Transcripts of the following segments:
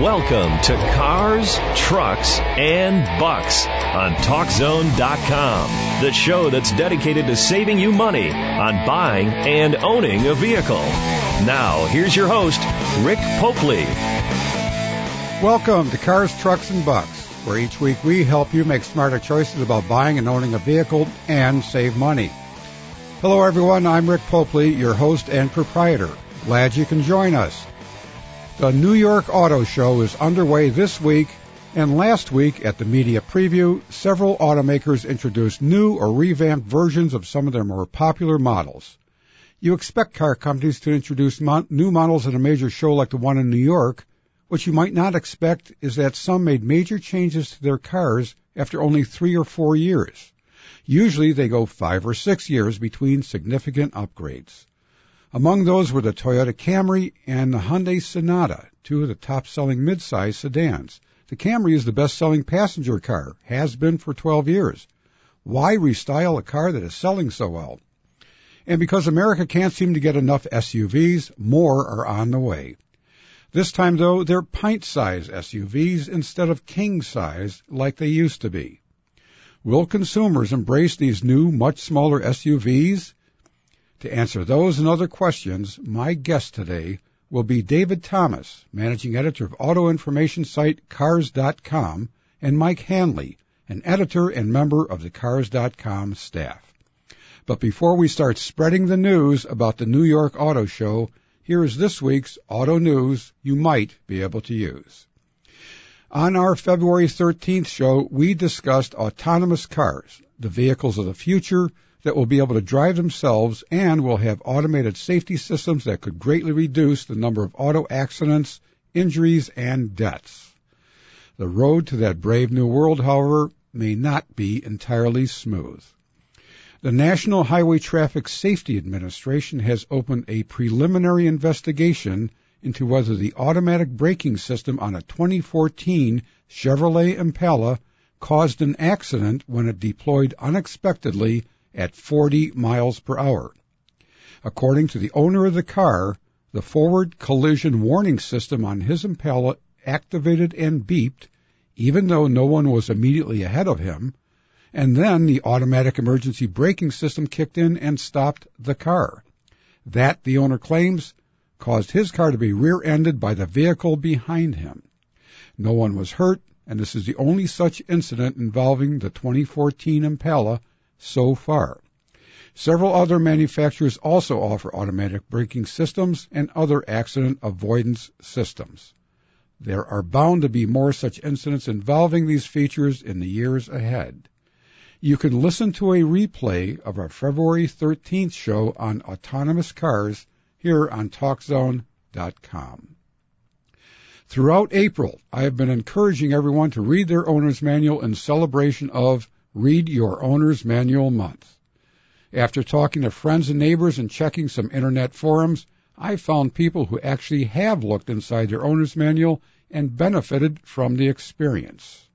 Welcome to Cars, Trucks, and Bucks on TalkZone.com, the show that's dedicated to saving you money on buying and owning a vehicle. Now, here's your host, Rick Popely. Welcome to Cars, Trucks, and Bucks, where each week we help you make smarter choices about buying and owning a vehicle and save money. Hello, everyone. I'm Rick Popely, your host and proprietor. Glad you can join us. The New York Auto Show is underway this week, and last week at the media preview, several automakers introduced new or revamped versions of some of their more popular models. You expect car companies to introduce mo- new models at a major show like the one in New York. What you might not expect is that some made major changes to their cars after only three or four years. Usually they go five or six years between significant upgrades. Among those were the Toyota Camry and the Hyundai Sonata, two of the top-selling midsize sedans. The Camry is the best-selling passenger car, has been for 12 years. Why restyle a car that is selling so well? And because America can't seem to get enough SUVs, more are on the way. This time, though, they're pint-size SUVs instead of king-size like they used to be. Will consumers embrace these new, much smaller SUVs? To answer those and other questions, my guest today will be David Thomas, managing editor of auto information site Cars.com, and Mike Hanley, an editor and member of the Cars.com staff. But before we start spreading the news about the New York Auto Show, here is this week's auto news you might be able to use. On our February 13th show, we discussed autonomous cars, the vehicles of the future, that will be able to drive themselves and will have automated safety systems that could greatly reduce the number of auto accidents, injuries, and deaths. The road to that brave new world, however, may not be entirely smooth. The National Highway Traffic Safety Administration has opened a preliminary investigation into whether the automatic braking system on a 2014 Chevrolet Impala caused an accident when it deployed unexpectedly at 40 miles per hour. According to the owner of the car, the forward collision warning system on his Impala activated and beeped, even though no one was immediately ahead of him, and then the automatic emergency braking system kicked in and stopped the car. That, the owner claims, caused his car to be rear-ended by the vehicle behind him. No one was hurt, and this is the only such incident involving the 2014 Impala so far. Several other manufacturers also offer automatic braking systems and other accident avoidance systems. There are bound to be more such incidents involving these features in the years ahead. You can listen to a replay of our February 13th show on autonomous cars here on TalkZone.com. Throughout April, I have been encouraging everyone to read their owner's manual in celebration of Read Your Owner's Manual Month. After talking to friends and neighbors and checking some internet forums, I found people who actually have looked inside their owner's manual and benefited from the experience.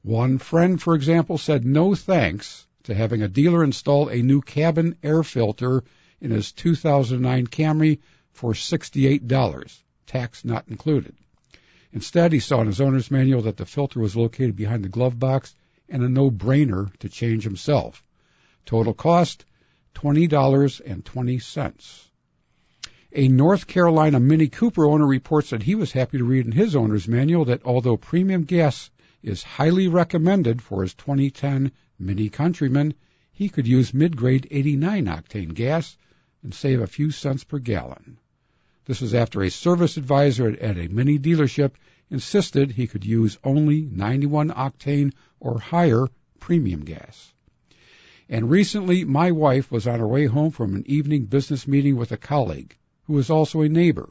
One friend, for example, said no thanks to having a dealer install a new cabin air filter in his 2009 Camry for $68, tax not included. Instead, he saw in his owner's manual that the filter was located behind the glove box and a no-brainer to change himself. Total cost, $20.20. A North Carolina Mini Cooper owner reports that he was happy to read in his owner's manual that although premium gas is highly recommended for his 2010 Mini Countryman, he could use mid-grade 89 octane gas and save a few cents per gallon. This was after a service advisor at a Mini dealership insisted he could use only 91 octane or higher premium gas. And recently, my wife was on her way home from an evening business meeting with a colleague who was also a neighbor.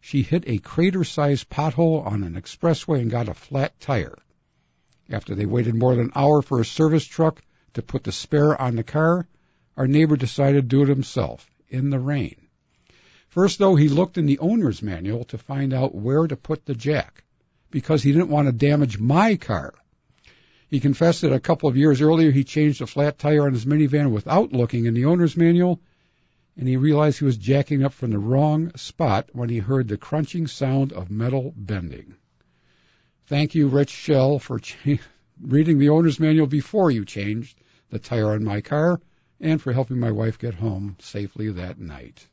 She hit a crater-sized pothole on an expressway and got a flat tire. After they waited more than an hour for a service truck to put the spare on the car, our neighbor decided to do it himself in the rain. First, though, he looked in the owner's manual to find out where to put the jack because he didn't want to damage my car. He confessed that a couple of years earlier he changed a flat tire on his minivan without looking in the owner's manual, and he realized he was jacking up from the wrong spot when he heard the crunching sound of metal bending. Thank you, Rich Shell, for cha- reading the owner's manual before you changed the tire on my car and for helping my wife get home safely that night.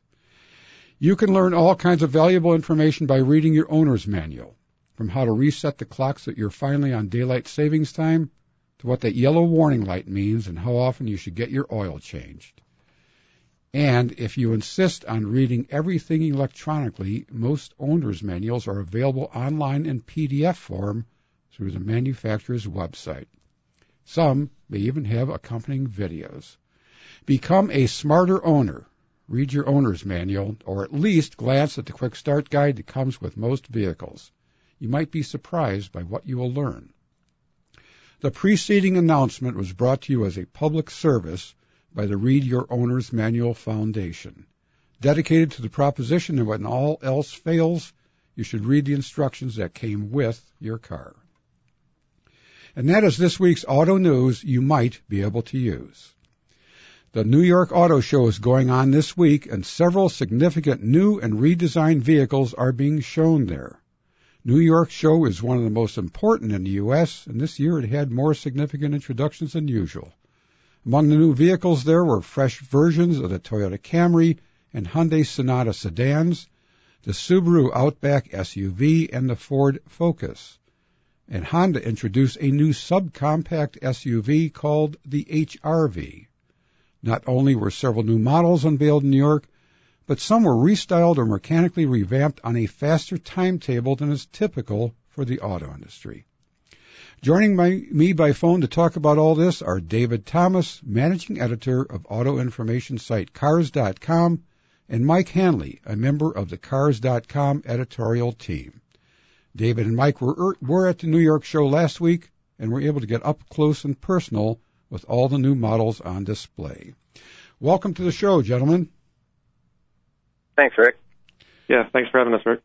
You can learn all kinds of valuable information by reading your owner's manual, from how to reset the clocks that you're finally on daylight savings time to what that yellow warning light means and how often you should get your oil changed. And if you insist on reading everything electronically, most owner's manuals are available online in PDF form through the manufacturer's website. Some may even have accompanying videos. Become a smarter owner. Read your owner's manual, or at least glance at the quick start guide that comes with most vehicles. You might be surprised by what you will learn. The preceding announcement was brought to you as a public service by the Read Your Owner's Manual Foundation, dedicated to the proposition that when all else fails, you should read the instructions that came with your car. And that is this week's auto news you might be able to use. The New York Auto Show is going on this week, and several significant new and redesigned vehicles are being shown there. New York Show is one of the most important in the U.S., and this year it had more significant introductions than usual. Among the new vehicles there were fresh versions of the Toyota Camry and Hyundai Sonata sedans, the Subaru Outback SUV, and the Ford Focus. And Honda introduced a new subcompact SUV called the HRV. Not only were several new models unveiled in New York, but some were restyled or mechanically revamped on a faster timetable than is typical for the auto industry. Joining my, me by phone to talk about all this are David Thomas, managing editor of auto information site Cars.com, and Mike Hanley, a member of the Cars.com editorial team. David and Mike were, er, were at the New York show last week and were able to get up close and personal with all the new models on display. Welcome to the show, gentlemen. Thanks, Rick. Yeah, thanks for having us, Rick.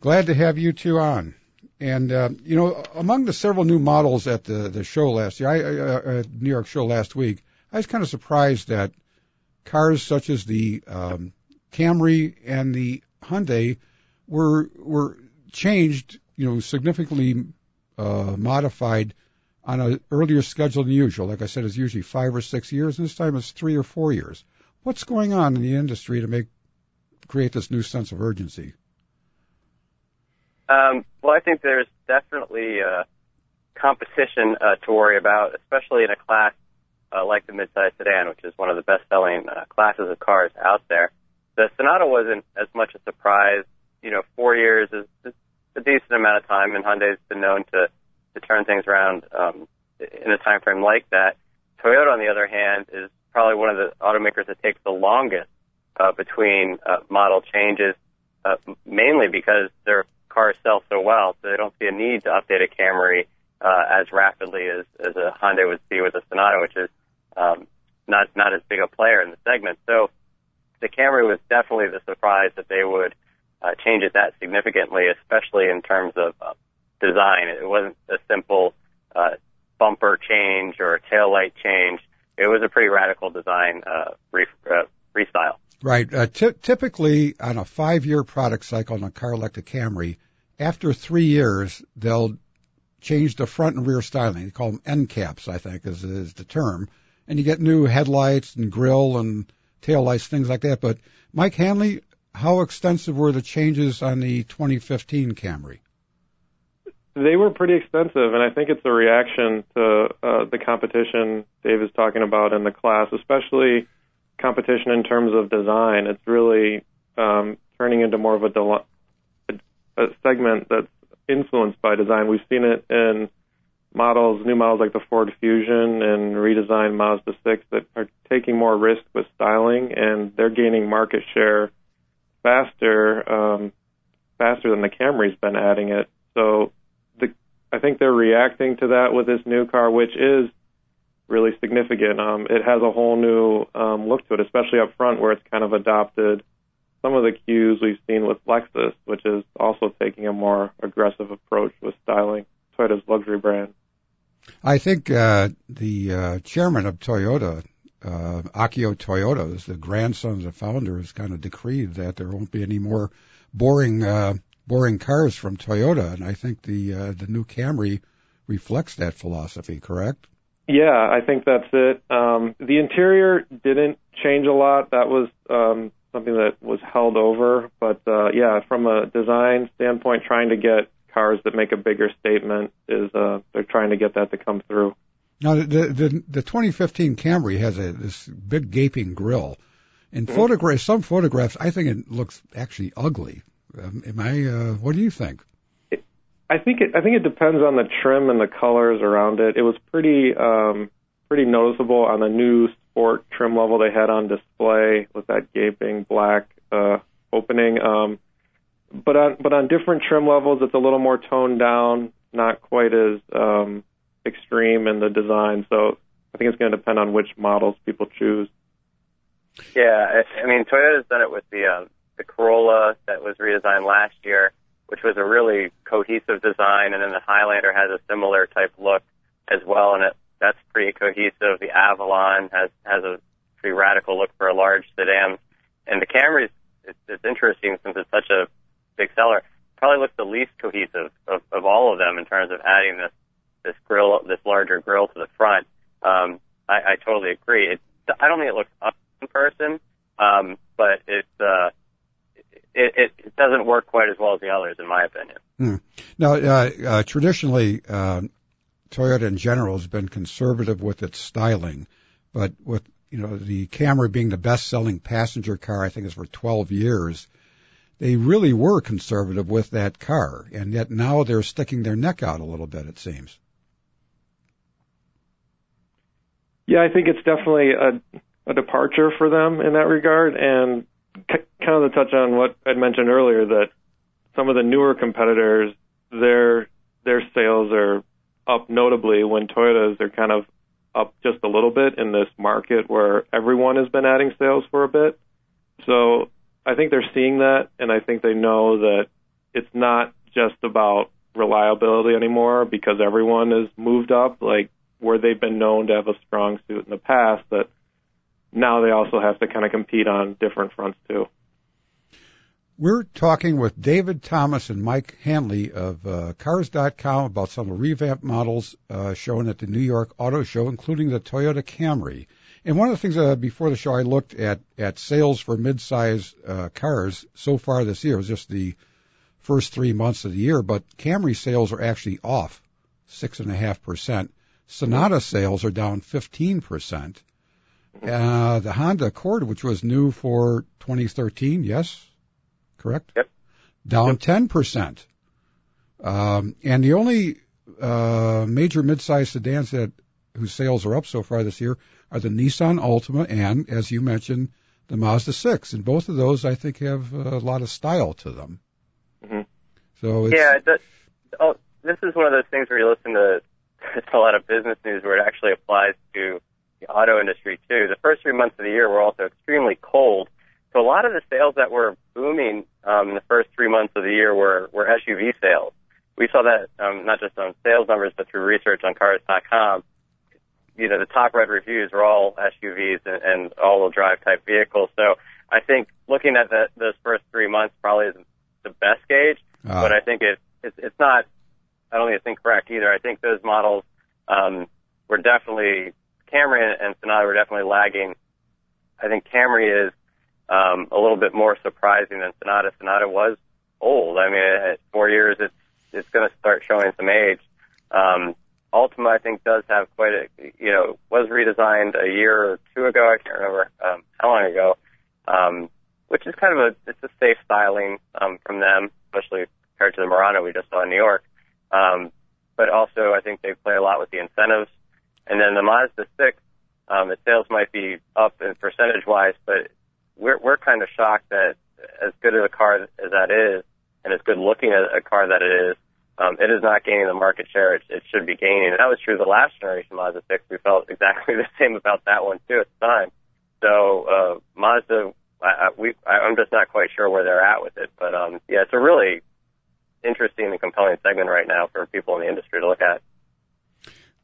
Glad to have you two on. And uh, you know, among the several new models at the the show last year, I, uh, at New York show last week, I was kind of surprised that cars such as the um, Camry and the Hyundai were were changed, you know, significantly uh, modified on an earlier schedule than usual. Like I said, it's usually five or six years, and this time it's three or four years. What's going on in the industry to make create this new sense of urgency? Um, well, I think there's definitely uh, competition uh, to worry about, especially in a class uh, like the midsize sedan, which is one of the best-selling uh, classes of cars out there. The Sonata wasn't as much a surprise. You know, four years is, is a decent amount of time, and Hyundai's been known to to turn things around um, in a time frame like that. Toyota, on the other hand, is probably one of the automakers that takes the longest uh, between uh, model changes, uh, mainly because their cars sell so well, so they don't see a need to update a Camry uh, as rapidly as, as a Hyundai would see with a Sonata, which is um, not not as big a player in the segment. So the Camry was definitely the surprise that they would uh, change it that significantly, especially in terms of uh, design. It wasn't a simple uh, bumper change or a tail light change. It was a pretty radical design uh, re- uh, restyle. Right. Uh, t- typically, on a five-year product cycle on a car like the Camry, after three years, they'll change the front and rear styling. They call them end caps, I think, is, is the term. And you get new headlights and grill and tail lights, things like that. But Mike Hanley, how extensive were the changes on the 2015 Camry? They were pretty extensive, and I think it's a reaction to uh, the competition Dave is talking about in the class, especially competition in terms of design. It's really um, turning into more of a, del- a segment that's influenced by design. We've seen it in models, new models like the Ford Fusion and redesigned Mazda 6 that are taking more risk with styling, and they're gaining market share faster, um, faster than the Camry's been adding it. So the, I think they're reacting to that with this new car, which is really significant. Um, it has a whole new um, look to it, especially up front where it's kind of adopted some of the cues we've seen with Lexus, which is also taking a more aggressive approach with styling Toyota's luxury brand. I think uh, the uh, chairman of Toyota uh, Akio Toyoda, the grandson of the founder, has kind of decreed that there won't be any more boring uh, boring cars from Toyota, and I think the uh, the new Camry reflects that philosophy. Correct? Yeah, I think that's it. Um, the interior didn't change a lot. That was um, something that was held over, but uh, yeah, from a design standpoint, trying to get cars that make a bigger statement is uh, they're trying to get that to come through. Now, the the, the 2015 Camry has a this big gaping grill. In mm-hmm. photographs, some photographs, I think it looks actually ugly. Um, am I? Uh, what do you think? I think it. I think it depends on the trim and the colors around it. It was pretty um, pretty noticeable on the new sport trim level they had on display with that gaping black uh, opening. Um, but on but on different trim levels, it's a little more toned down, not quite as um, extreme in the design. So I think it's going to depend on which models people choose. Yeah, I mean Toyota's done it with the um, the Corolla that was redesigned last year, which was a really cohesive design, and then the Highlander has a similar type look as well, and it that's pretty cohesive. The Avalon has has a pretty radical look for a large sedan, and the Camry it's, it's interesting since it's such a big seller. Probably looks the least cohesive of, of all of them in terms of adding this this grill, this larger grill to the front. Um, I, I totally agree. It, I don't think it looks up in person, um, but it's uh, it, it, it doesn't work quite as well as the others, in my opinion. Hmm. Now, uh, uh, traditionally, uh, Toyota in general has been conservative with its styling, but with you know the Camry being the best-selling passenger car, I think is for 12 years. They really were conservative with that car, and yet now they're sticking their neck out a little bit. It seems. Yeah, I think it's definitely a, a departure for them in that regard, and kind of to touch on what I'd mentioned earlier, that some of the newer competitors, their their sales are up notably when Toyotas are kind of up just a little bit in this market where everyone has been adding sales for a bit. So I think they're seeing that, and I think they know that it's not just about reliability anymore because everyone has moved up, like where they've been known to have a strong suit in the past, that now they also have to kind of compete on different fronts too. We're talking with David Thomas and Mike Hanley of uh, Cars.com about some of the revamped models uh, shown at the New York Auto Show, including the Toyota Camry. And one of the things uh, before the show, I looked at at sales for midsize uh, cars so far this year. It was just the first three months of the year, but Camry sales are actually off six and a half percent. Sonata sales are down fifteen percent. Uh, the Honda Accord, which was new for 2013, yes, correct? Yep. Down yep. 10%. Um, and the only uh, major midsize sedans that whose sales are up so far this year are the Nissan Altima and, as you mentioned, the Mazda 6. And both of those, I think, have a lot of style to them. Mm-hmm. So it's, yeah, that, oh, this is one of those things where you listen to, to a lot of business news where it actually applies to the auto industry too. The first three months of the year were also extremely cold. So a lot of the sales that were booming um, in the first three months of the year were, were SUV sales. We saw that um, not just on sales numbers, but through research on Cars.com. You know, the top read reviews were all SUVs and, and all-wheel drive type vehicles. So I think looking at the, those first three months probably isn't the best gauge, uh. but I think it, it, it's not. I don't think it's incorrect either. I think those models um, were definitely Camry and Sonata were definitely lagging. I think Camry is um, a little bit more surprising than Sonata. Sonata was old. I mean, at four years, it's it's going to start showing some age. Um, Altima, I think, does have quite a you know was redesigned a year or two ago. I can't remember um, how long ago, um, which is kind of a it's a safe styling um, from them, especially compared to the Murano we just saw in New York. Um, but also, I think they play a lot with the incentives and then the Mazda 6, um, its sales might be up in percentage wise, but we're, we're kind of shocked that as good of a car as that is, and as good looking a, a car that it is, um, it is not gaining the market share it, it should be gaining. And that was true the last generation Mazda 6. We felt exactly the same about that one too at the time. So, uh, Mazda, I, I, we, I, I'm just not quite sure where they're at with it, but, um, yeah, it's a really interesting and compelling segment right now for people in the industry to look at.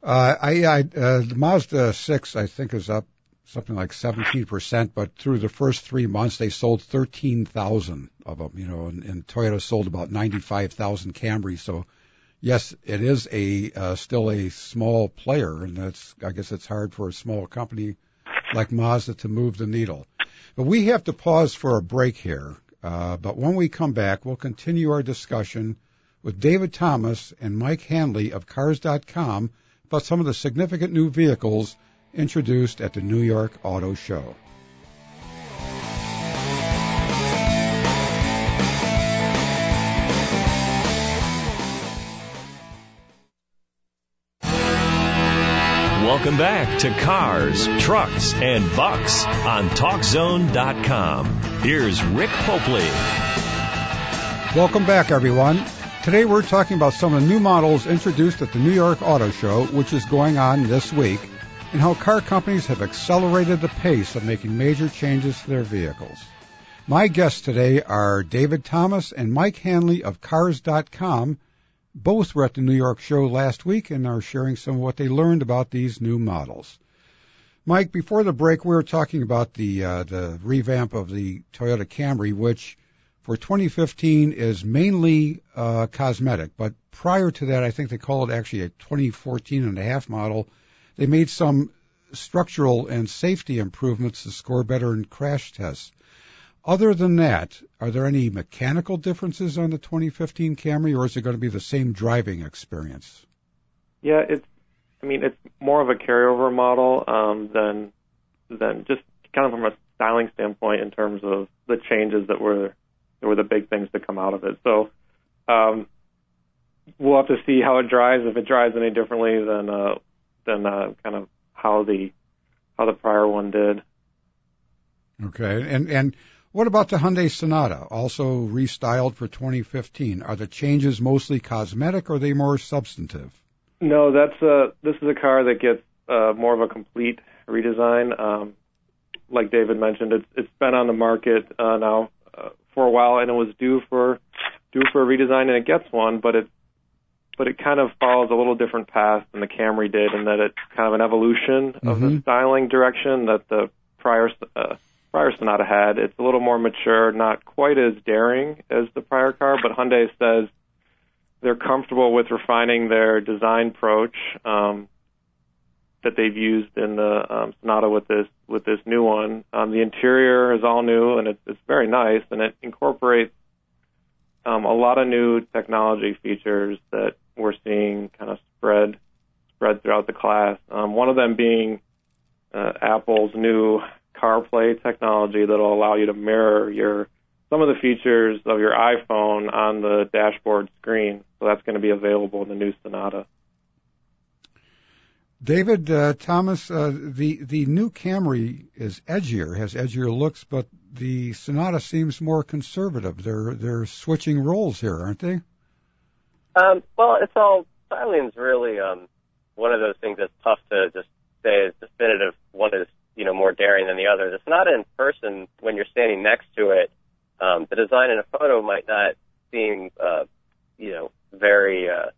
Uh, I, I uh, the Mazda 6, I think, is up something like 17%, but through the first three months, they sold 13,000 of them, you know, and, and Toyota sold about 95,000 Camrys. So, yes, it is a uh, still a small player, and that's I guess it's hard for a small company like Mazda to move the needle. But we have to pause for a break here. Uh, but when we come back, we'll continue our discussion with David Thomas and Mike Hanley of Cars.com about some of the significant new vehicles introduced at the New York Auto Show. Welcome back to Cars, Trucks, and Bucks on TalkZone.com. Here's Rick Popely. Welcome back, everyone. Today we're talking about some of the new models introduced at the New York Auto Show, which is going on this week, and how car companies have accelerated the pace of making major changes to their vehicles. My guests today are David Thomas and Mike Hanley of Cars.com. Both were at the New York show last week and are sharing some of what they learned about these new models. Mike, before the break, we were talking about the uh, the revamp of the Toyota Camry, which for 2015 is mainly uh, cosmetic. But prior to that, I think they call it actually a 2014 and a half model. They made some structural and safety improvements to score better in crash tests. Other than that, are there any mechanical differences on the 2015 Camry, or is it going to be the same driving experience? Yeah, it's. I mean, it's more of a carryover model um, than than just kind of from a styling standpoint in terms of the changes that were were the big things to come out of it. So um, we'll have to see how it drives. If it drives any differently than uh, than uh, kind of how the how the prior one did. Okay, and and what about the Hyundai Sonata, also restyled for 2015? Are the changes mostly cosmetic or are they more substantive? No, that's a this is a car that gets uh, more of a complete redesign. Um, like David mentioned, it's it's been on the market uh, now uh, for a while, and it was due for due for a redesign, and it gets one, but it but it kind of follows a little different path than the Camry did, in that it's kind of an evolution of Mhm. the styling direction that the prior uh, prior Sonata had. It's a little more mature, not quite as daring as the prior car, but Hyundai says they're comfortable with refining their design approach um, that they've used in the um, Sonata with this with this new one. Um, the interior is all new and it's, it's very nice, and it incorporates um, a lot of new technology features that we're seeing kind of spread spread throughout the class. Um, one of them being uh, Apple's new CarPlay technology that'll allow you to mirror your some of the features of your iPhone on the dashboard screen. So that's going to be available in the new Sonata. David uh, Thomas, uh, the the new Camry is edgier, has edgier looks, but the Sonata seems more conservative. They're they're switching roles here, aren't they? Um, well, it's all styling's really um, one of those things that's tough to just say is definitive. One is you know more daring than the other. It's not in person when you're standing next to it. Um, the design in a photo might not seem uh, you know very uh,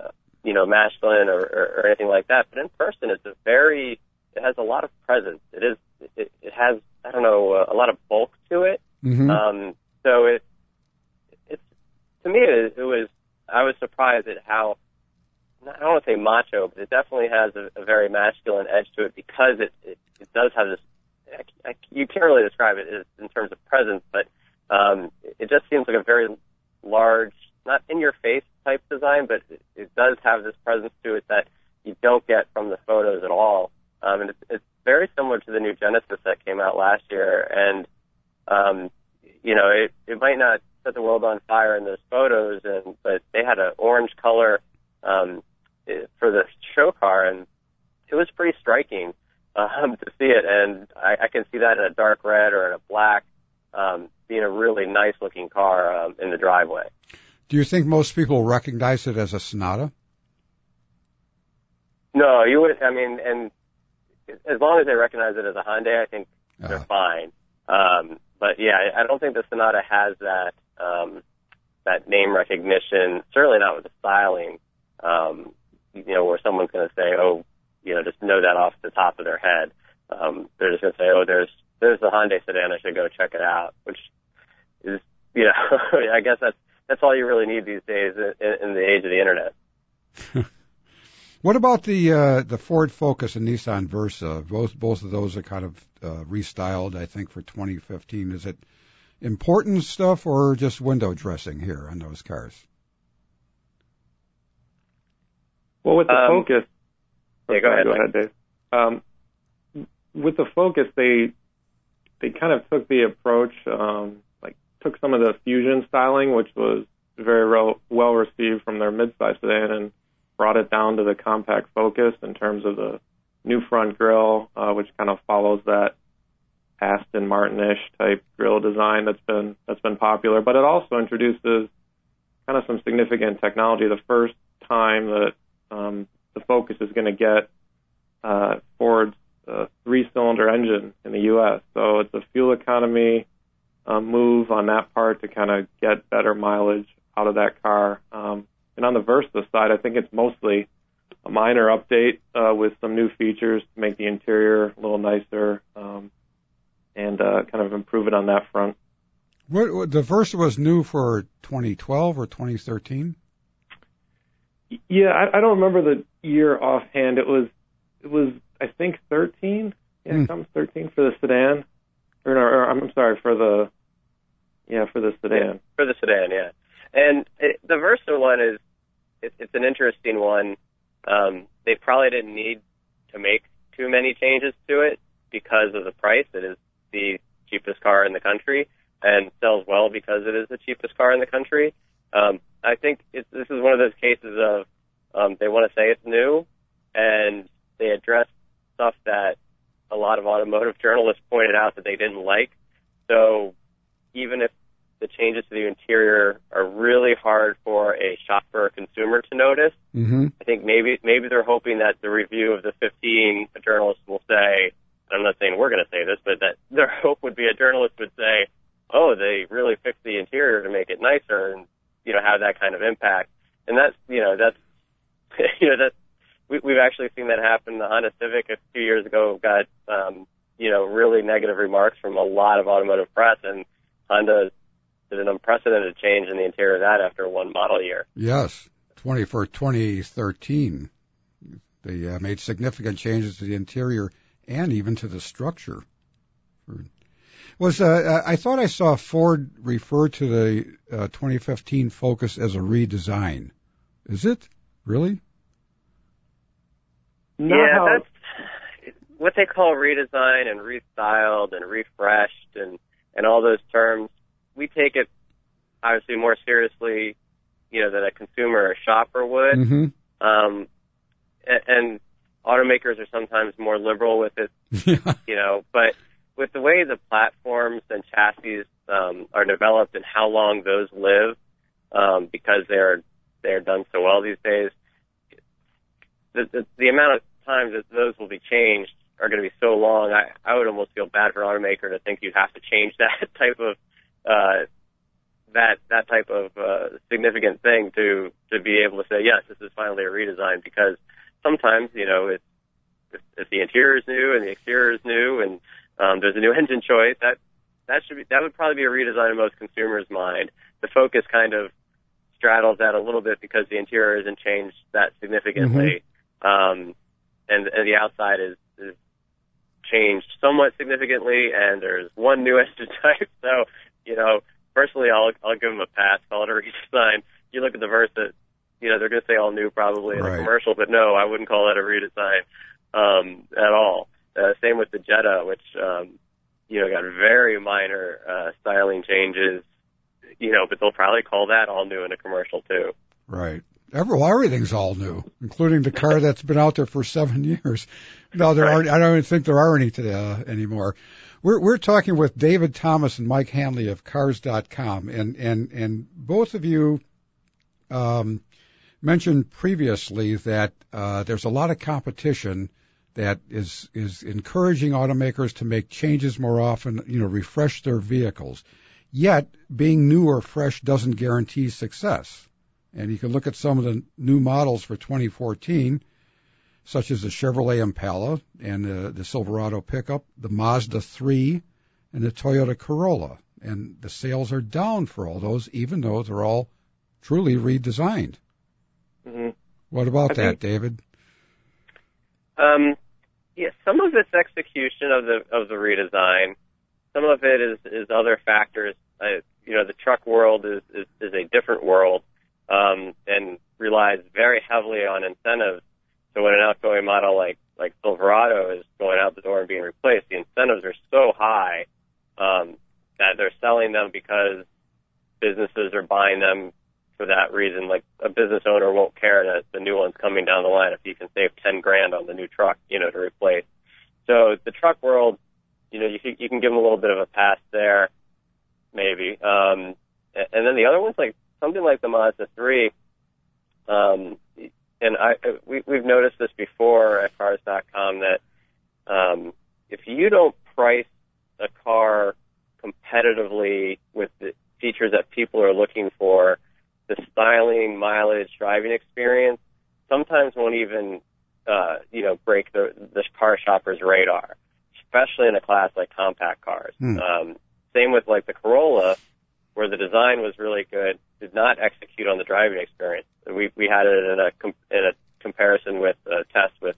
uh, you know masculine or, or, or anything like that, but in person it's a very it has a lot of presence. It is it, it has I don't know uh, a lot of bulk to it. Mm-hmm. Um, so it, it's to me it, it was I was surprised at how I don't want to say macho, but it definitely has a, a very masculine edge to it because it it, it does have this. I, I, you can't really describe it as, in terms of presence, but um, it just seems like a very large, not in your face type design, but it, it does have this presence to it that you don't get from the photos at all. Um, and it's, it's very similar to the new Genesis that came out last year, and um, you know, it, it might not set the world on fire in those photos, and but they had an orange color um, eh, for the show car, and it was pretty striking um, to see it. And I, I can see that in a dark red or in a black, um, being a really nice looking car um, in the driveway. Do you think most people recognize it as a Sonata? No, you would. I mean, and as long as they recognize it as a Hyundai, I think they're Uh, fine. Um, but yeah, I I don't think the Sonata has that um, that name recognition. Certainly not with the styling. Um, you know, where someone's going to say, "Oh, you know, just know that off the top of their head." um, they're just going to say, "Oh, there's there's the Hyundai sedan. I should go check it out," which is, you know, I guess that's that's all you really need these days in, in the age of the internet. what about the uh, the Ford Focus and Nissan Versa? Both both of those are kind of uh, restyled, I think, for 2015. Is it important stuff or just window dressing here on those cars? Well, with the um, Focus, yeah, go ahead, go ahead, Dave. Um, with the Focus, they they kind of took the approach, um, like took some of the Fusion styling, which was very re- well received from their midsize sedan, and brought it down to the compact Focus in terms of the new front grille, uh, which kind of follows that Aston Martin-ish type grille design that's been that's been popular. But it also introduces kind of some significant technology. The first time that um, the Focus is going to get uh, Ford's uh, three-cylinder engine in the U.S. So it's a fuel economy uh, move on that part to kind of get better mileage out of that car. Um, and on the Versa side, I think it's mostly a minor update uh, with some new features to make the interior a little nicer um, and uh, kind of improve it on that front. What, what the Versa was new for 2012 or 2013? Yeah, I, I don't remember the year offhand. It was it was I think 13. Yeah, mm. it comes 13 for the sedan. Or, or I'm sorry for the yeah for the sedan. For the sedan, yeah. And it, the Versa one is it, it's an interesting one. Um, they probably didn't need to make too many changes to it because of the price. It is the cheapest car in the country and sells well because it is the cheapest car in the country. Um, I think it's, this is one of those cases of um, they want to say it's new, and they address stuff that a lot of automotive journalists pointed out that they didn't like. So even if the changes to the interior are really hard for a shopper or consumer to notice, mm-hmm. I think maybe maybe they're hoping that the review of the 15 journalists will say, I'm not saying we're going to say this, but that their hope would be a journalist would say, oh, they really fixed the interior to make it nicer and, you know, have that kind of impact. And that's, you know, that's, you know, that's, we, we've actually seen that happen. The Honda Civic a few years ago got, um, you know, really negative remarks from a lot of automotive press, and Honda did an unprecedented change in the interior of that after one model year. Yes, 20 for 2013, they uh, made significant changes to the interior and even to the structure. Was uh, I thought I saw Ford refer to the uh, 2015 Focus as a redesign? Is it really? yeah, that's what they call redesign and restyled and refreshed and and all those terms. We take it obviously more seriously, you know, than a consumer or shopper would. Mm-hmm. Um, and, and automakers are sometimes more liberal with it, you know, but with the way the platforms and chassis um, are developed and how long those live, um, because they're they're done so well these days, the, the, the amount of times that those will be changed are going to be so long. I, I would almost feel bad for an automaker to think you have to change that type of uh, that that type of uh, significant thing to to be able to say yes, this is finally a redesign because sometimes you know it's if, if the interior is new and the exterior is new and um, there's a new engine choice that that should be that would probably be a redesign in most consumers' mind. The Focus kind of straddles that a little bit because the interior isn't changed that significantly. Mm-hmm. Um, and, and the outside is, is changed somewhat significantly, and there's one new engine type. So, you know, personally, I'll I'll give them a pass. Call it a redesign. You look at the Versa that you know, they're going to say all new probably in right. a commercial, but no, I wouldn't call that a redesign um, at all. Uh, same with the Jetta, which um, you know got very minor uh, styling changes. You know, but they'll probably call that all new in a commercial too. Right. Every, well, everything's all new, including the car that's been out there for seven years. No, there right. are. I don't even think there are any today uh, anymore. We're we're talking with David Thomas and Mike Hanley of Cars.com, and and and both of you um, mentioned previously that uh, there's a lot of competition that is is encouraging automakers to make changes more often, you know, refresh their vehicles. Yet, being new or fresh doesn't guarantee success. And you can look at some of the new models for 2014. Such as the Chevrolet Impala and the, the Silverado pickup, the Mazda 3, and the Toyota Corolla. And the sales are down for all those, even though they're all truly redesigned. Mm-hmm. What about I that, think- David? Um, yeah, some of it's execution of the of the redesign. Some of it is is other factors. I, you know, the truck world is is, is a different world, um, and relies very heavily on incentives. So when an outgoing model like like Silverado is going out the door and being replaced, the incentives are so high um, that they're selling them because businesses are buying them for that reason. Like a business owner won't care that the new one's coming down the line if you can save ten grand on the new truck, you know, to replace. So the truck world, you know, you can, you can give them a little bit of a pass there, maybe. Um, and then the other ones, like something like the Mazda 3, um, and I we, we've noticed this before at Cars.com that um, if you don't price a car competitively with the features that people are looking for, the styling, mileage, driving experience sometimes won't even uh, you know break the the car shopper's radar, especially in a class like compact cars. Hmm. Um, same with like the Corolla, where the design was really good, did not execute on the driving experience. We we had it in a in a comparison with a test with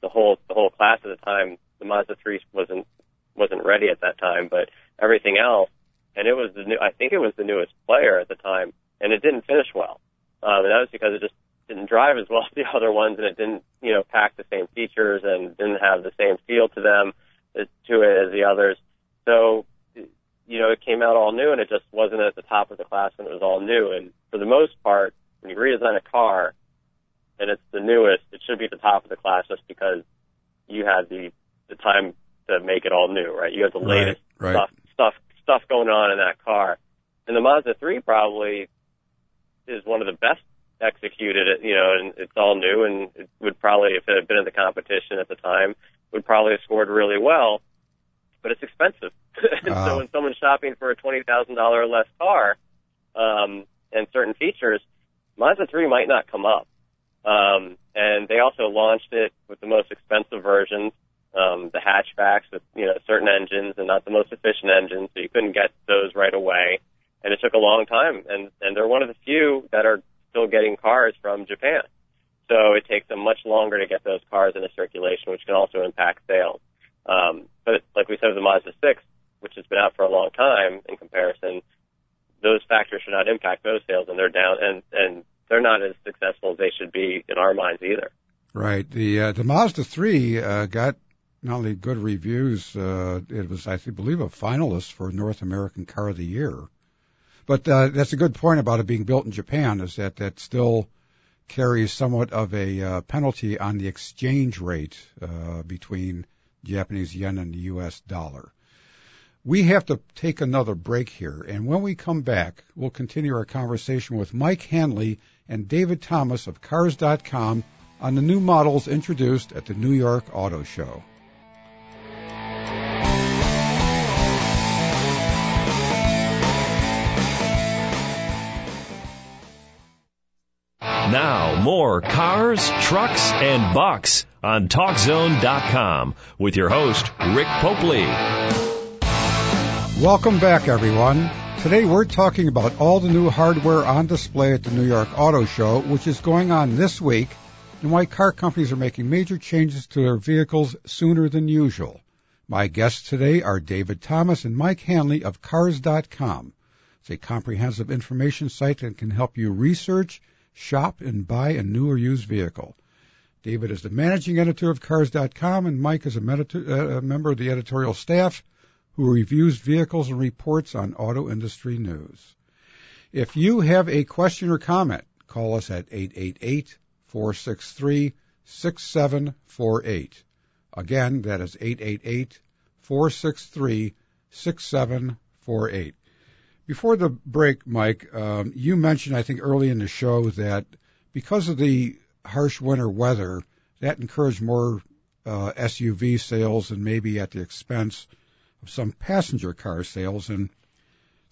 the whole the whole class at the time. The Mazda 3 wasn't wasn't ready at that time, but everything else, and it was the new. I think it was the newest player at the time, and it didn't finish well. Um, and that was because it just didn't drive as well as the other ones, and it didn't you know pack the same features and didn't have the same feel to them as, to it as the others. So came out all new and it just wasn't at the top of the class when it was all new. And for the most part, when you redesign a car and it's the newest, it should be at the top of the class just because you had the the time to make it all new, right? You have the Right, latest right. stuff stuff stuff going on in that car. And the Mazda 3 probably is one of the best executed, you know, and it's all new and it would probably, if it had been in the competition at the time, would probably have scored really well, but it's expensive. and Ah. so when someone's shopping for a $20,000 or less car, um, and certain features, Mazda 3 might not come up. Um, and they also launched it with the most expensive versions, um, the hatchbacks with, you know, certain engines and not the most efficient engines, so you couldn't get those right away. And it took a long time, and, and they're one of the few that are still getting cars from Japan. So it takes them much longer to get those cars into circulation, which can also impact sales. Um, but like we said the Mazda 6, which has been out for a long time in comparison, those factors should not impact those sales, and they're down, and and they're not as successful as they should be in our minds either. Right. The uh, the Mazda 3 uh, got not only good reviews, uh, it was I believe a finalist for North American Car of the Year. But uh, that's a good point about it being built in Japan is that that still carries somewhat of a uh, penalty on the exchange rate uh, between Japanese yen and the U.S. dollar. We have to take another break here, and when we come back, we'll continue our conversation with Mike Hanley and David Thomas of Cars.com on the new models introduced at the New York Auto Show. Now, more cars, trucks, and bucks on TalkZone.com with your host, Rick Popely. Welcome back, everyone. Today we're talking about all the new hardware on display at the New York Auto Show, which is going on this week, and why car companies are making major changes to their vehicles sooner than usual. My guests today are David Thomas and Mike Hanley of Cars.com. It's a comprehensive information site that can help you research, shop, and buy a new or used vehicle. David is the managing editor of Cars.com, and Mike is a, medita- uh, a member of the editorial staff who reviews vehicles and reports on auto industry news. If you have a question or comment, call us at 888-463-6748. Again, that is 888-463-6748. Before the break, Mike, um, you mentioned, I think, early in the show that because of the harsh winter weather, that encouraged more uh, SUV sales and maybe at the expense of some passenger car sales. And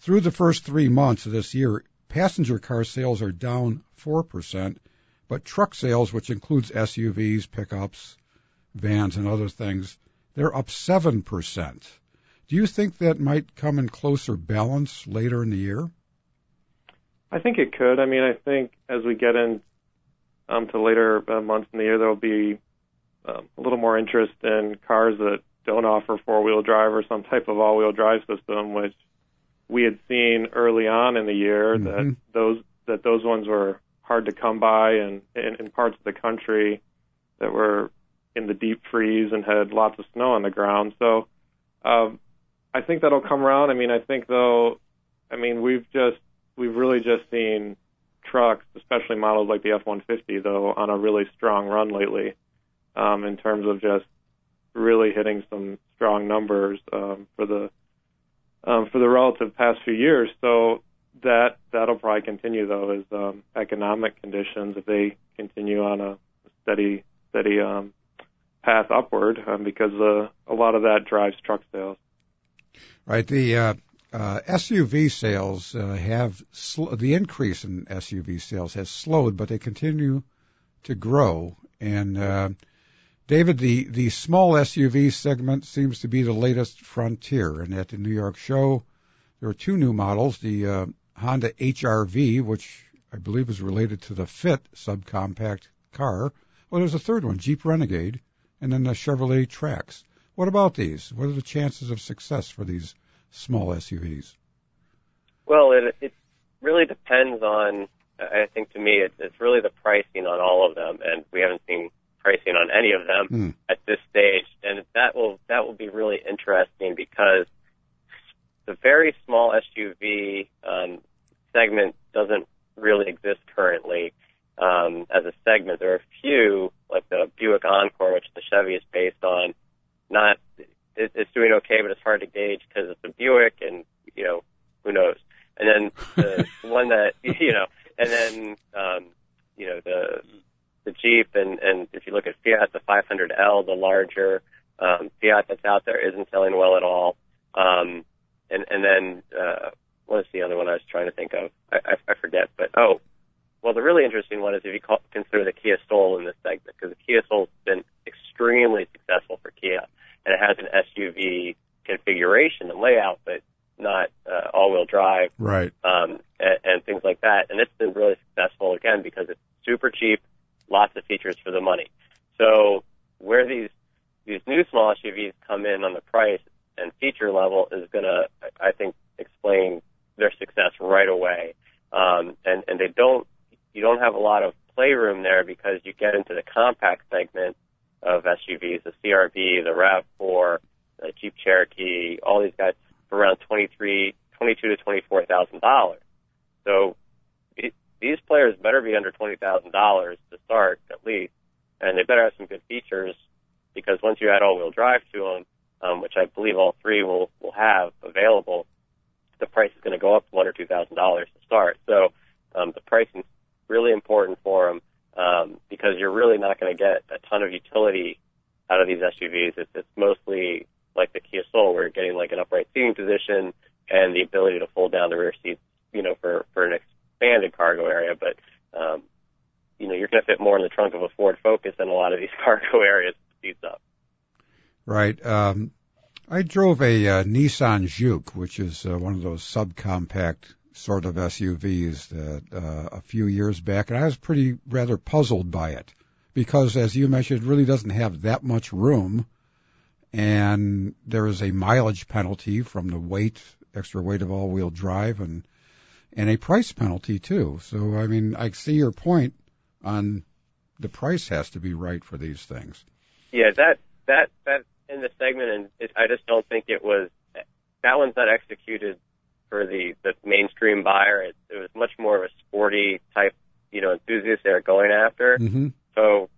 through the first three months of this year, passenger car sales are down 4%, But truck sales, which includes SUVs, pickups, vans, and other things, they're up 7%. Do you think that might come in closer balance later in the year? I think it could. I mean, I think as we get in to later uh, months in the year, there will be um, a little more interest in cars that don't offer four-wheel drive or some type of all-wheel drive system, which we had seen early on in the year mm-hmm. that those that those ones were hard to come by and in, in parts of the country that were in the deep freeze and had lots of snow on the ground. So um, I think that'll come around. I mean, I think though, I mean we've just we've really just seen trucks, especially models like the F-150, though, on a really strong run lately um, in terms of just really hitting some strong numbers um, for the um, for the relative past few years. So that that'll probably continue though as um, economic conditions if they continue on a steady steady um, path upward um, because uh, a lot of that drives truck sales. Right. The uh, uh, SUV sales uh, have sl- the increase in SUV sales has slowed, but they continue to grow. And uh, David, the the small SUV segment seems to be the latest frontier. And at the New York show, there are two new models: the uh, Honda HRV, which I believe is related to the Fit subcompact car. Well, there's a third one, Jeep Renegade, and then the Chevrolet Trax. What about these? What are the chances of success for these small SUVs? Well, it, it really depends on. I think to me, it, it's really the pricing on all of them, and we haven't seen pricing on any of them mm. at this stage, and that will that will be really interesting because the very small SUV um, segment doesn't really exist currently um, as a segment. There are a few, like the Buick Encore, which the Chevy is based on, not it, it's doing okay, but it's hard to gauge because it's a Buick, and you know who knows. And then the one that you know, and then um, you know the the Jeep, and and if you look at Fiat, the 500L, the larger um, Fiat that's out there, isn't selling well at all. Um, and and then uh, what is the other one I was trying to think of? I, I, I forget, but oh, well, the really interesting one is if you call, consider the Kia Soul in this segment, because the Kia Soul's been extremely successful for Kia and it has an SUV configuration and layout, but not uh, all-wheel drive, right? Um, and, and things like that. And it's been really successful again because it's super cheap, lots of features for the money. So where these these new small SUVs come in on the price and feature level is going to, I think, explain their success right away. Um, and and they don't, you don't have a lot of playroom there because you get into the compact segment of SUVs, the CRV, the RAV4, the Jeep Cherokee, all these guys for around twenty-three, twenty-two to twenty-four thousand dollars. So these players better be under twenty thousand dollars to start at least, and they better have some good features because once you add all-wheel drive to them, um, which I believe all three will will have available, the price is going to go up one or two thousand dollars to start. So um, the pricing is really important for them um, because you're really not going to get a ton of utility out of these SUVs. It's, it's mostly like the Kia Soul, where you're getting like an upright seating position and the ability to fold down the rear seats, you know, for for an expanded cargo area. But um, you know, you're going to fit more in the trunk of a Ford Focus than a lot of these cargo areas seats up. Right. Um, I drove a uh, Nissan Juke, which is uh, one of those subcompact sort of SUVs that, uh, a few years back, and I was pretty rather puzzled by it because, as you mentioned, it really doesn't have that much room, and there is a mileage penalty from the weight, extra weight of all-wheel drive, and and a price penalty too. So, I mean, I see your point on the price has to be right for these things. Yeah, that that that in the segment, and it, I just don't think it was that one's not executed for the the mainstream buyer. It, it was much more of a sporty type, you know, enthusiast they're going after. Mm-hmm. So,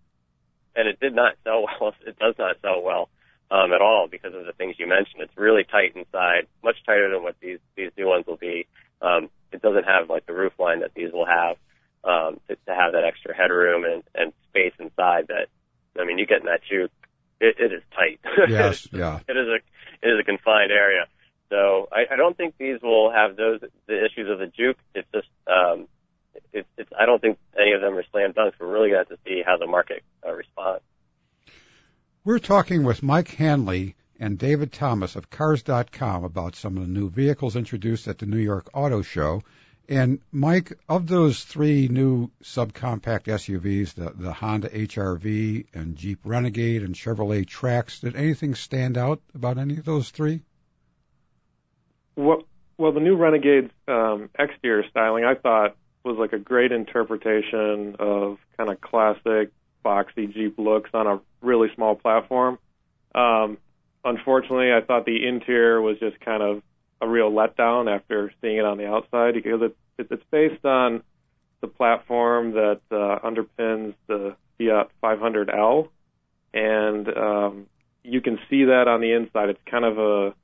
and it did not sell well. It does not sell well um, at all because of the things you mentioned. It's really tight inside, much tighter than what these these new ones will be. Um, it doesn't have like the roof line that these will have um, to, to have that extra headroom and, and space inside. That I mean, you get in that Juke, it, it is tight. Yes, yeah. it is a it is a confined area. So I, I don't think these will have those the issues of the Juke. It's just um, it's, it's, I don't think any of them are slam dunks. We're really going to have to see how the market uh, responds. We're talking with Mike Hanley and David Thomas of Cars.com about some of the new vehicles introduced at the New York Auto Show. And Mike, of those three new subcompact SUVs, the, the Honda HRV and Jeep Renegade and Chevrolet Trax, did anything stand out about any of those three? Well, well, the new Renegade um, exterior styling, I thought was like a great interpretation of kind of classic boxy Jeep looks on a really small platform. Um, unfortunately, I thought the interior was just kind of a real letdown after seeing it on the outside because it, it, it's based on the platform that uh, underpins the Fiat 500L, and um, you can see that on the inside. It's kind of a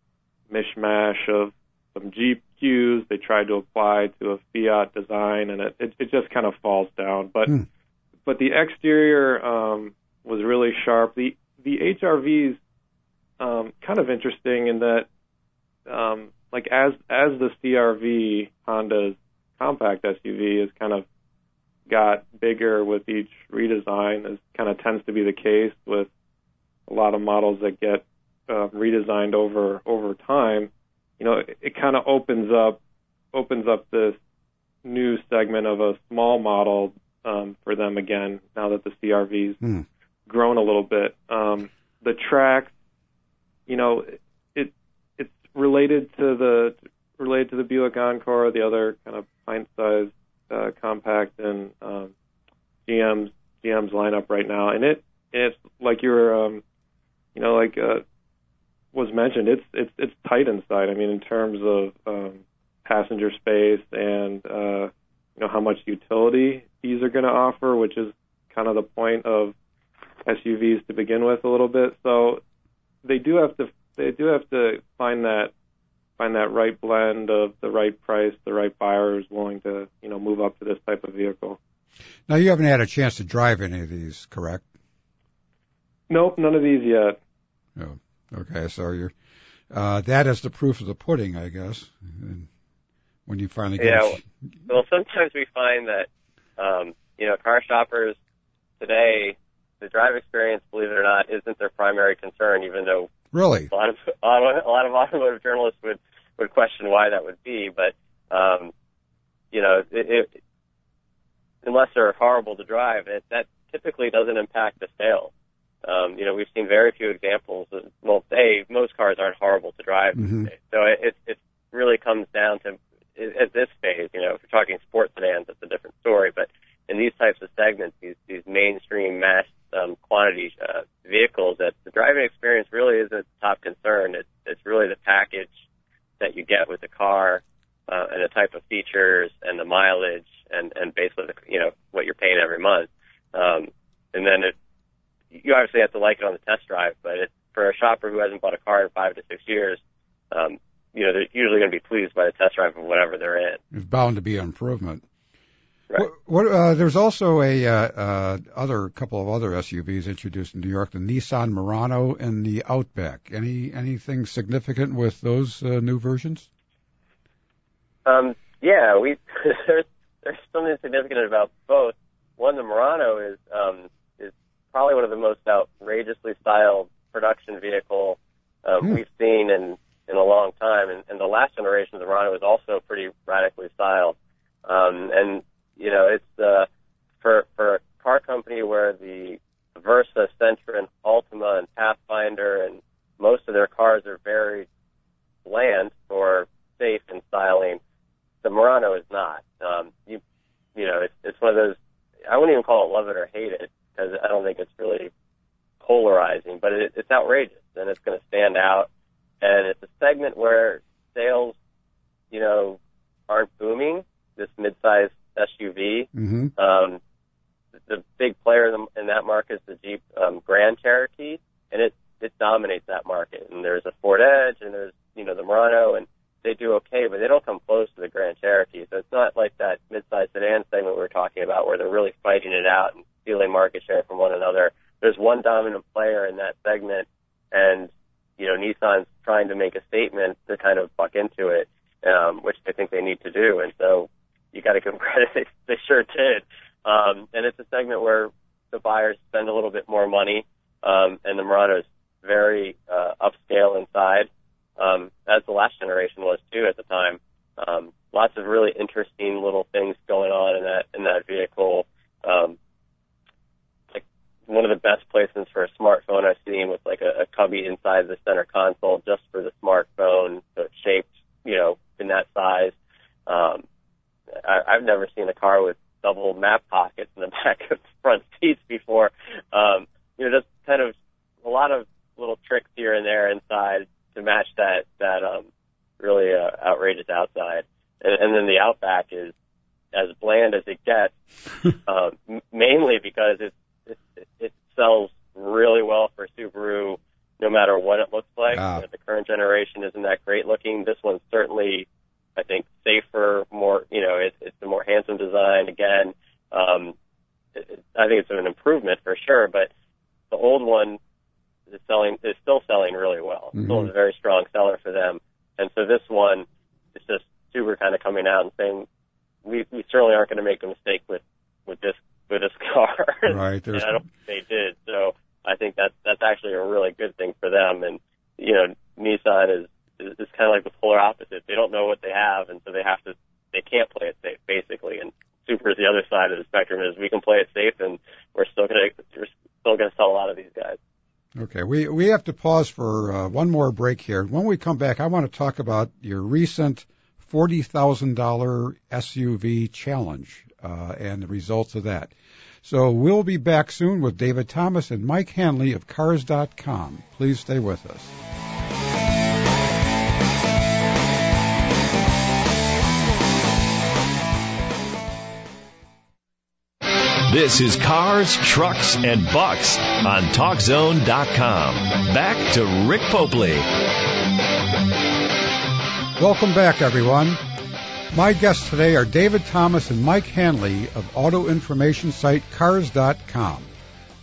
mishmash of some Jeep cues they tried to apply to a Fiat design, and it it, it just kind of falls down. But Hmm. but the exterior um, was really sharp. The the HRVs um, kind of interesting in that um, like as as the CRV Honda's compact SUV has kind of got bigger with each redesign, as kind of tends to be the case with a lot of models that get uh, redesigned over over time. You know, it, it kind of opens up opens up this new segment of a small model um, for them again. Now that the CRV's Hmm. grown a little bit, um, the Trax, you know, it it's related to the related to the Buick Encore, the other kind of pint-sized uh, compact and um, GM's GM's lineup right now, and it it's like you were, um, you know, like uh, was mentioned, it's it's it's tight inside. I mean, in terms of um, passenger space and uh, you know how much utility these are going to offer, which is kind of the point of SUVs to begin with a little bit. So they do have to they do have to find that find that right blend of the right price, the right buyers willing to you know move up to this type of vehicle. Now, you haven't had a chance to drive any of these, correct? Nope, none of these yet. No. Okay, so you're uh, that is the proof of the pudding, I guess. And when you finally get, Yeah, Well, sometimes we find that, um, you know, car shoppers today, the drive experience, believe it or not, isn't their primary concern, even though really, a lot of auto, a lot of automotive journalists would would question why that would be. But um, you know, it, it, unless they're horrible to drive, it, that typically doesn't impact the sales. Um, you know, we've seen very few examples. Of, well, a most cars aren't horrible to drive, Mhm. so it, it it really comes down to at this phase. You know, if you're talking sports sedans, it's a different story. But in these types of segments, these these mainstream mass um, quantity uh, vehicles, that the driving experience really isn't the top concern. It's it's really the package that you get with the car uh, and the type of features and the mileage and and basically the, you know what you're paying every month. Um, and then it you obviously have to like it on the test drive, but it, for a shopper who hasn't bought a car in five to six years, um, you know they're usually going to be pleased by the test drive of whatever they're in. It's bound to be an improvement. Right. What, what uh, there's also a uh, uh, other couple of other SUVs introduced in New York, the Nissan Murano and the Outback. Any anything significant with those uh, new versions? Um, yeah, we there's there's something significant about both. One, the Murano is um, is probably one of the most outrageously styled production vehicle um, Hmm. we've seen in in a long time, and, and the last generation of the Murano is also pretty radically styled. Um, and you know, it's uh, for for a car company where the Versa, Sentra, and Altima, and Pathfinder, and most of their cars are very bland or safe in styling. The Murano is not. Um, you, you know, it's, it's one of those. I wouldn't even call it love it or hate it because I don't think it's really polarizing, but it, it's outrageous and it's going to stand out. And it's a segment where sales, you know, aren't booming. This mid-sized SUV. Mm-hmm. Um, the big player in, that market is the Jeep um, Grand Cherokee, and it it dominates that market. And there's a Ford Edge, and there's you know the Murano, and they do okay, but they don't come close to the Grand Cherokee. So it's not like that mid-sized sedan segment we were talking about, where they're really fighting it out and stealing market share from one another. There's one dominant player in that segment, and you know Nissan's trying to make a statement to kind of buck into it, um, which I think they need to do. And so you got to give credit. They, they sure did. Um, and it's a segment where the buyers spend a little bit more money, um, and the Murano is very uh, upscale inside, um, as the last generation was too at the time. Um, lots of really interesting little things going on in that in that vehicle. Um, like one of the best placements for a smartphone I've seen with cubby inside the center console just for the smartphone, so it's shaped, you know, in that size. Um, I, I've never seen a car with double map pockets in the back of the front seats before. Um, you know, just kind of a lot of little tricks here and there inside to match that that um, really uh, outrageous outside. And, and then the Outback is as bland as it gets, uh, m- mainly because it, it it sells really well for Subaru, no matter what it looks like. Ah. You know, the current generation isn't that great looking. This one's certainly, I think, safer, more you know, it, it's a more handsome design. Again, um, it, it, I think it's an improvement for sure. But the old one is selling is still selling really well. Still Mhm. a very strong seller for them. And so this one is just Subaru kind of coming out and saying, we, we certainly aren't going to make a mistake with, with this, with this car. Right, and there's- I don't think they did. So I think that's, that's actually a really good thing for them. And, you know, Nissan is, is, is kind of like the polar opposite. They don't know what they have. And so they have to, they can't play it safe basically. And Subaru is the other side of the spectrum is we can play it safe and we're still going to, we're still going to sell a lot of these guys. Okay, we have to pause for uh, one more break here. When we come back, I want to talk about your recent forty thousand dollar SUV challenge uh, and the results of that. So we'll be back soon with David Thomas and Mike Hanley of Cars.com. Please stay with us. This is Cars, Trucks, and Bucks on TalkZone.com. Back to Rick Popely. Welcome back, everyone. My guests today are David Thomas and Mike Hanley of auto information site Cars.com.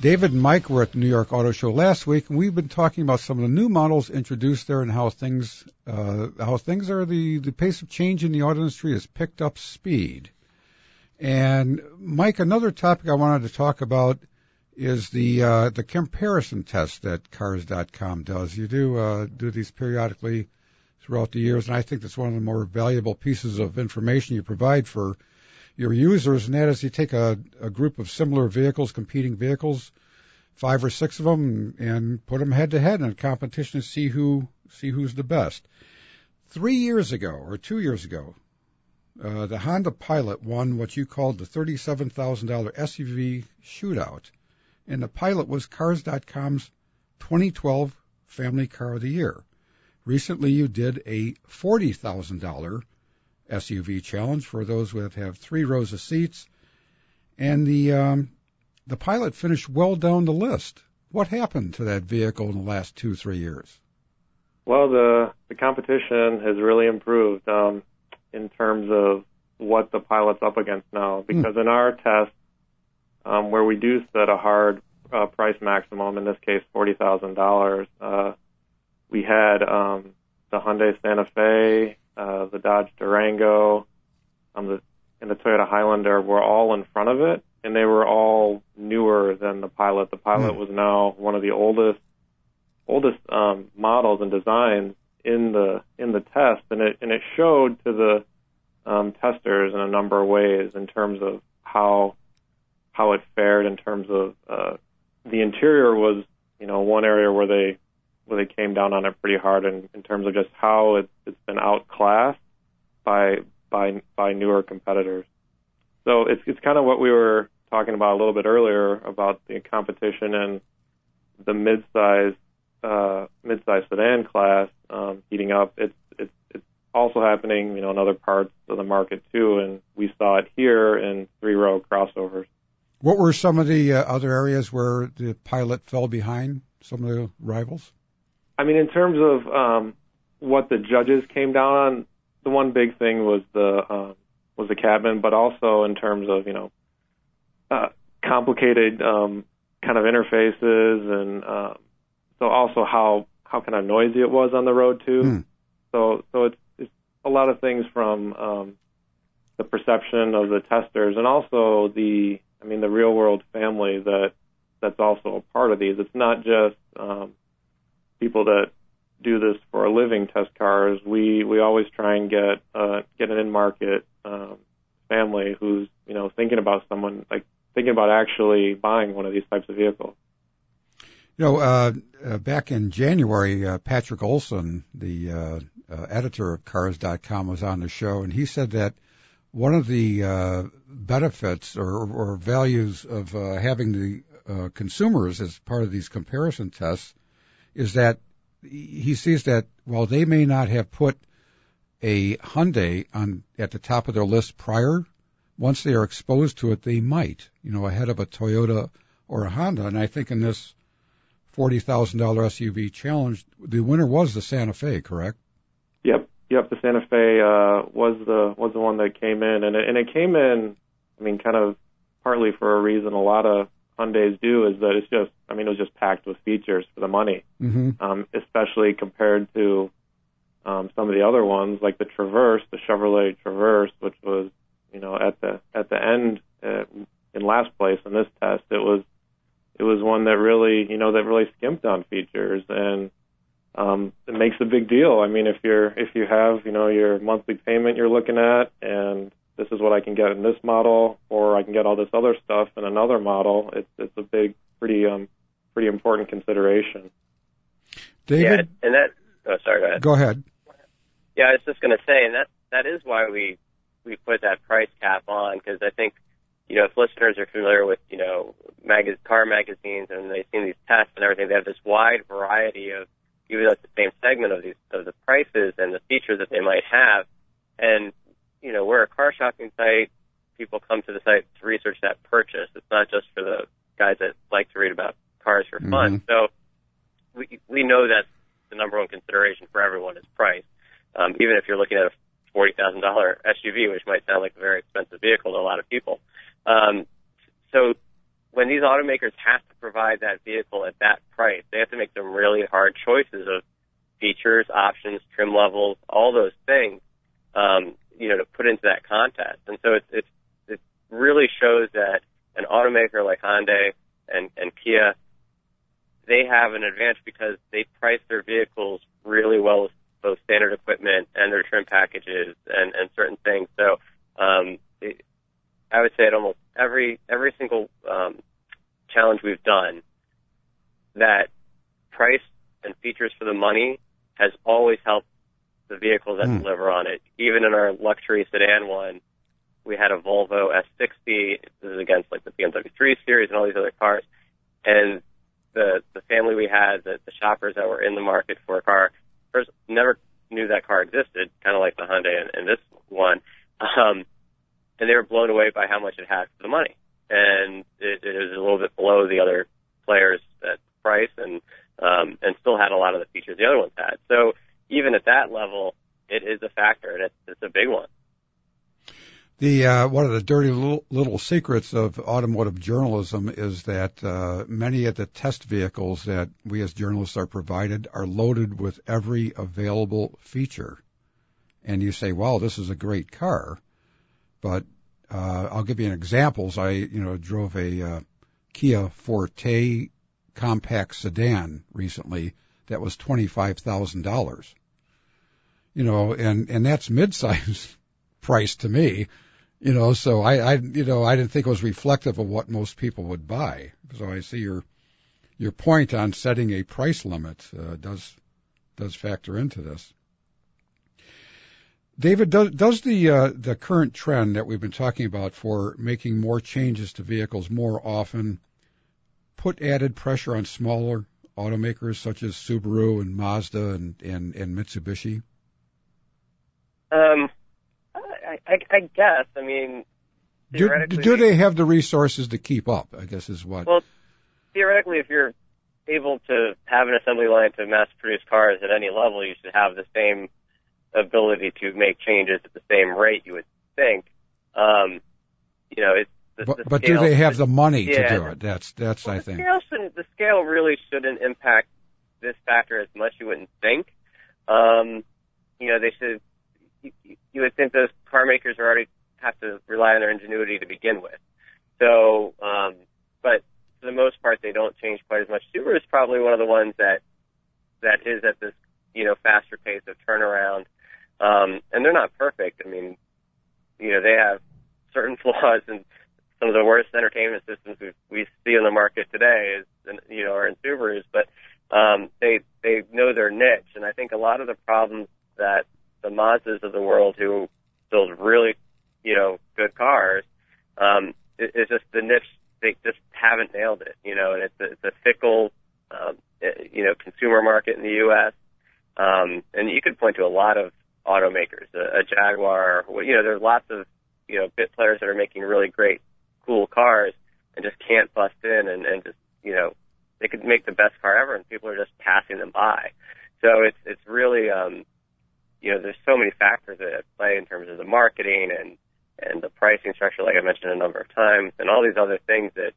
David and Mike were at the New York Auto Show last week, and we've been talking about some of the new models introduced there and how things uh, how things are. The the pace of change in the auto industry has picked up speed. And Mike, another topic I wanted to talk about is the uh, the comparison test that Cars.com does. You do uh, do these periodically throughout the years, and I think that's one of the more valuable pieces of information you provide for your users, and that is you take a, a group of similar vehicles, competing vehicles, five or six of them, and, put them head to head in a competition to see who see who's the best. Three years ago, or two years ago, uh, the Honda Pilot won what you called the $37,000 SUV shootout, and the Pilot was Cars.com's 2012 Family Car of the Year. Recently, you did a $40,000 SUV challenge for those that have three rows of seats, and the um, the Pilot finished well down the list. What happened to that vehicle in the last two three years? Well, the the competition has really improved um, in terms of what the pilot's up against now. Because in our test, um, where we do set a hard uh, price maximum, in this case forty thousand dollars, uh, we had um, the Hyundai Santa Fe, uh, the Dodge Durango, um, the, and the Toyota Highlander were all in front of it, and they were all newer than the Pilot. The Pilot Hmm. was now one of the oldest oldest um, models and designs in the in the test, and it and it showed to the um, testers in a number of ways in terms of how how it fared in terms of uh, the interior was you know one area where they where they came down on it pretty hard in, in terms of just how it, it's been outclassed by by by newer competitors. So it's it's kind of what we were talking about a little bit earlier about the competition and the mid-size uh, mid-size sedan class um, heating up. It's it's it's also happening, you know, in other parts of the market too, and we saw it here in three-row crossovers. What were some of the uh, other areas where the Pilot fell behind some of the rivals? I mean, in terms of um, what the judges came down on, the one big thing was the um, was the cabin, but also in terms of you know uh, complicated um, kind of interfaces, and um, so also how how kind of noisy it was on the road too. Hmm. So so it's, it's a lot of things from um, the perception of the testers and also the I mean the real world family that that's also a part of these. It's not just um, people that do this for a living test cars. We we always try and get uh, get an in market um, family who's you know thinking about someone like thinking about actually buying one of these types of vehicles. You know, uh, uh, back in January, uh, Patrick Olsen, the uh, uh, editor of Cars.com, was on the show, and he said that one of the uh, benefits or, or values of uh, having the uh, consumers as part of these comparison tests is that he sees that while they may not have put a Hyundai on at the top of their list prior, once they are exposed to it, they might, you know, ahead of a Toyota or a Honda. And I think in this forty thousand dollar SUV challenge, the winner was the Santa Fe, correct? Yep, yep. The Santa Fe uh, was the was the one that came in, and it, and it came in. I mean, kind of partly for a reason a lot of Hyundai's do is that it's just. I mean, it was just packed with features for the money, mm-hmm. um, especially compared to um, some of the other ones like the Traverse, the Chevrolet Traverse, which was you know at the at the end uh, in last place in this test. It was it was one that really you know that really skimped on features and um, it makes a big deal. I mean, if you're if you have you know your monthly payment you're looking at, and this is what I can get in this model, or I can get all this other stuff in another model. It's it's a big, pretty um, pretty important consideration. David, yeah, and that. Oh, sorry. Go ahead. Go ahead. Yeah, I was just going to say, and that that is why we we put that price cap on because I think you know if listeners are familiar with you know mag- car magazines and they've seen these tests and everything, they have this wide variety of even though it's the same segment of these of the prices and the features that they might have. And you know, we're a car shopping site. People come to the site to research that purchase. It's not just for the guys that like to read about cars for fun. Mhm. So we we know that the number one consideration for everyone is price. Um, even if you're looking at a forty thousand dollar SUV, which might sound like a very expensive vehicle to a lot of people. Um, so when these automakers have to provide that vehicle at that price, they have to make some really hard choices of features, options, trim levels, all those things, um, you know, to put into that contest. And so it, it, it really shows that an automaker like Hyundai and, and Kia, they have an advantage because they price their vehicles really well with both standard equipment and their trim packages and, and certain things. So, um, it, I would say at almost every every single um, challenge we've done, that price and features for the money has always helped the vehicles that Hmm. deliver on it. Even in our luxury sedan one, we had a Volvo S60. This is against like the BMW 3 Series and all these other cars, and the the family we had, the, the shoppers that were in the market for a car, first never knew that car existed, kind of like the Hyundai and, and this one. Um, and they were blown away by how much it had for the money. And it, it was a little bit below the other players at price and um, and still had a lot of the features the other ones had. So even at that level, it is a factor, and it's, it's a big one. The uh, one of the dirty little, little secrets of automotive journalism is that uh, many of the test vehicles that we as journalists are provided are loaded with every available feature. And you say, "Wow, this is a great car," but uh, I'll give you an example. I, you know, drove a uh, Kia Forte compact sedan recently that was twenty five thousand dollars. You know, and and that's mid-size price to me. You know, so I, I, you know, I didn't think it was reflective of what most people would buy. So I see your your point on setting a price limit uh, does does factor into this. David, does, does the uh, the current trend that we've been talking about for making more changes to vehicles more often put added pressure on smaller automakers such as Subaru and Mazda and and, and Mitsubishi? Um, I, I, I guess. I mean, Do, do they have the resources to keep up? I guess is what. Well, theoretically, if you're able to have an assembly line to mass produce cars at any level, you should have the same ability to make changes at the same rate. You would think. Um, you know, it's the, but the but do they have the money Yeah. to do it? That's that's Well, I the think. Scale the scale really shouldn't impact this factor as much. You wouldn't think. Um, you know, they should. You, you would think those car makers are already have to rely on their ingenuity to begin with. So, um, but for the most part, they don't change quite as much. Subaru is probably one of the ones that that is at this you know faster pace of turnaround, um, and they're not perfect. I mean, you know, they have certain flaws and some of the worst entertainment systems we, we see in the market today is, you know, are in Subarus, but um, they they know their niche, and I think a lot of the problems that the Mazdas of the world who build really, you know, good cars, um, it, just the niche. They just haven't nailed it, you know, and it's a, it's a fickle, um, you know, consumer market in the U.S. Um, and you could point to a lot of automakers, a, a Jaguar, you know, there's lots of, you know, bit players that are making really great, cool cars and just can't bust in and, and just, you know, they could make the best car ever and people are just passing them by. So it's, it's really, um, you know, there's so many factors that play in terms of the marketing and, and the pricing structure, like I mentioned a number of times, and all these other things that,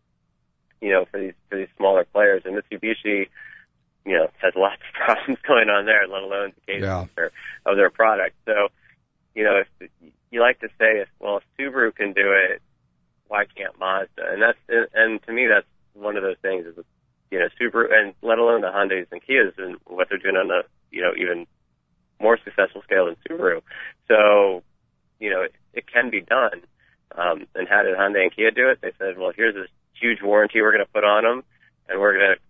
you know, for these, for these smaller players. And Mitsubishi, you know, has lots of problems going on there, let alone the case yeah. of, their, of their product. So, you know, if you like to say, if, well, if Subaru can do it, why can't Mazda? And that's, and to me, that's one of those things is, you know, Subaru, and let alone the Hyundais and Kias and what they're doing on the, you know, even more successful scale than Subaru. So, you know, it, it can be done. Um, and how did Hyundai and Kia do it? They said, well, here's this huge warranty we're going to put on them, and we're going to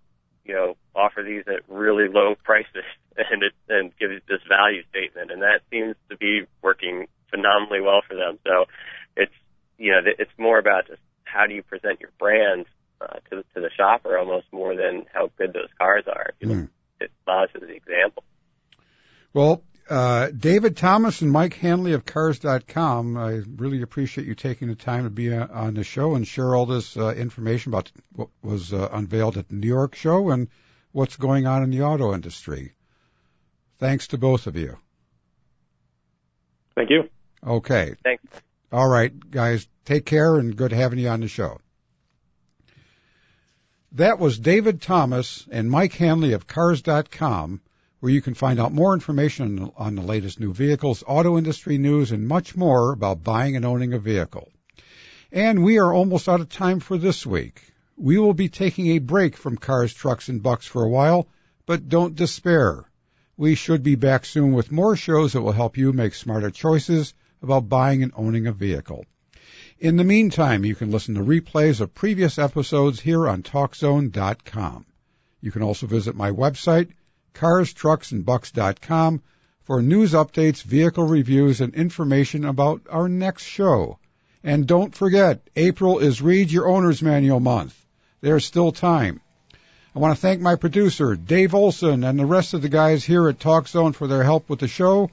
you know, offer these at really low prices and it, and give this value statement. And that seems to be working phenomenally well for them. So it's, you know, it's more about just how do you present your brand uh, to, to the shopper almost more than how good those cars are. You know, mm. It as an example. Well, uh, David Thomas and Mike Hanley of Cars.com, I really appreciate you taking the time to be uh, on the show and share all this uh, information about what was uh, unveiled at the New York show and what's going on in the auto industry. Thanks to both of you. Thank you. Okay. Thanks. All right, guys, take care and good having you on the show. That was David Thomas and Mike Hanley of Cars.com where you can find out more information on the latest new vehicles, auto industry news, and much more about buying and owning a vehicle. And we are almost out of time for this week. We will be taking a break from cars, trucks, and bucks for a while, but don't despair. We should be back soon with more shows that will help you make smarter choices about buying and owning a vehicle. In the meantime, you can listen to replays of previous episodes here on TalkZone.com. You can also visit my website, carstrucksandbucks.com for news updates, vehicle reviews, and information about our next show. And don't forget, April is Read Your Owner's Manual Month. There's still time. I want to thank my producer, Dave Olson, and the rest of the guys here at TalkZone for their help with the show.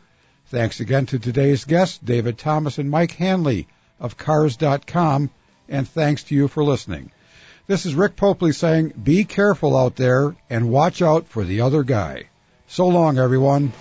Thanks again to today's guests, David Thomas and Mike Hanley of Cars.com, and thanks to you for listening. This is Rick Popely saying, be careful out there and watch out for the other guy. So long, everyone.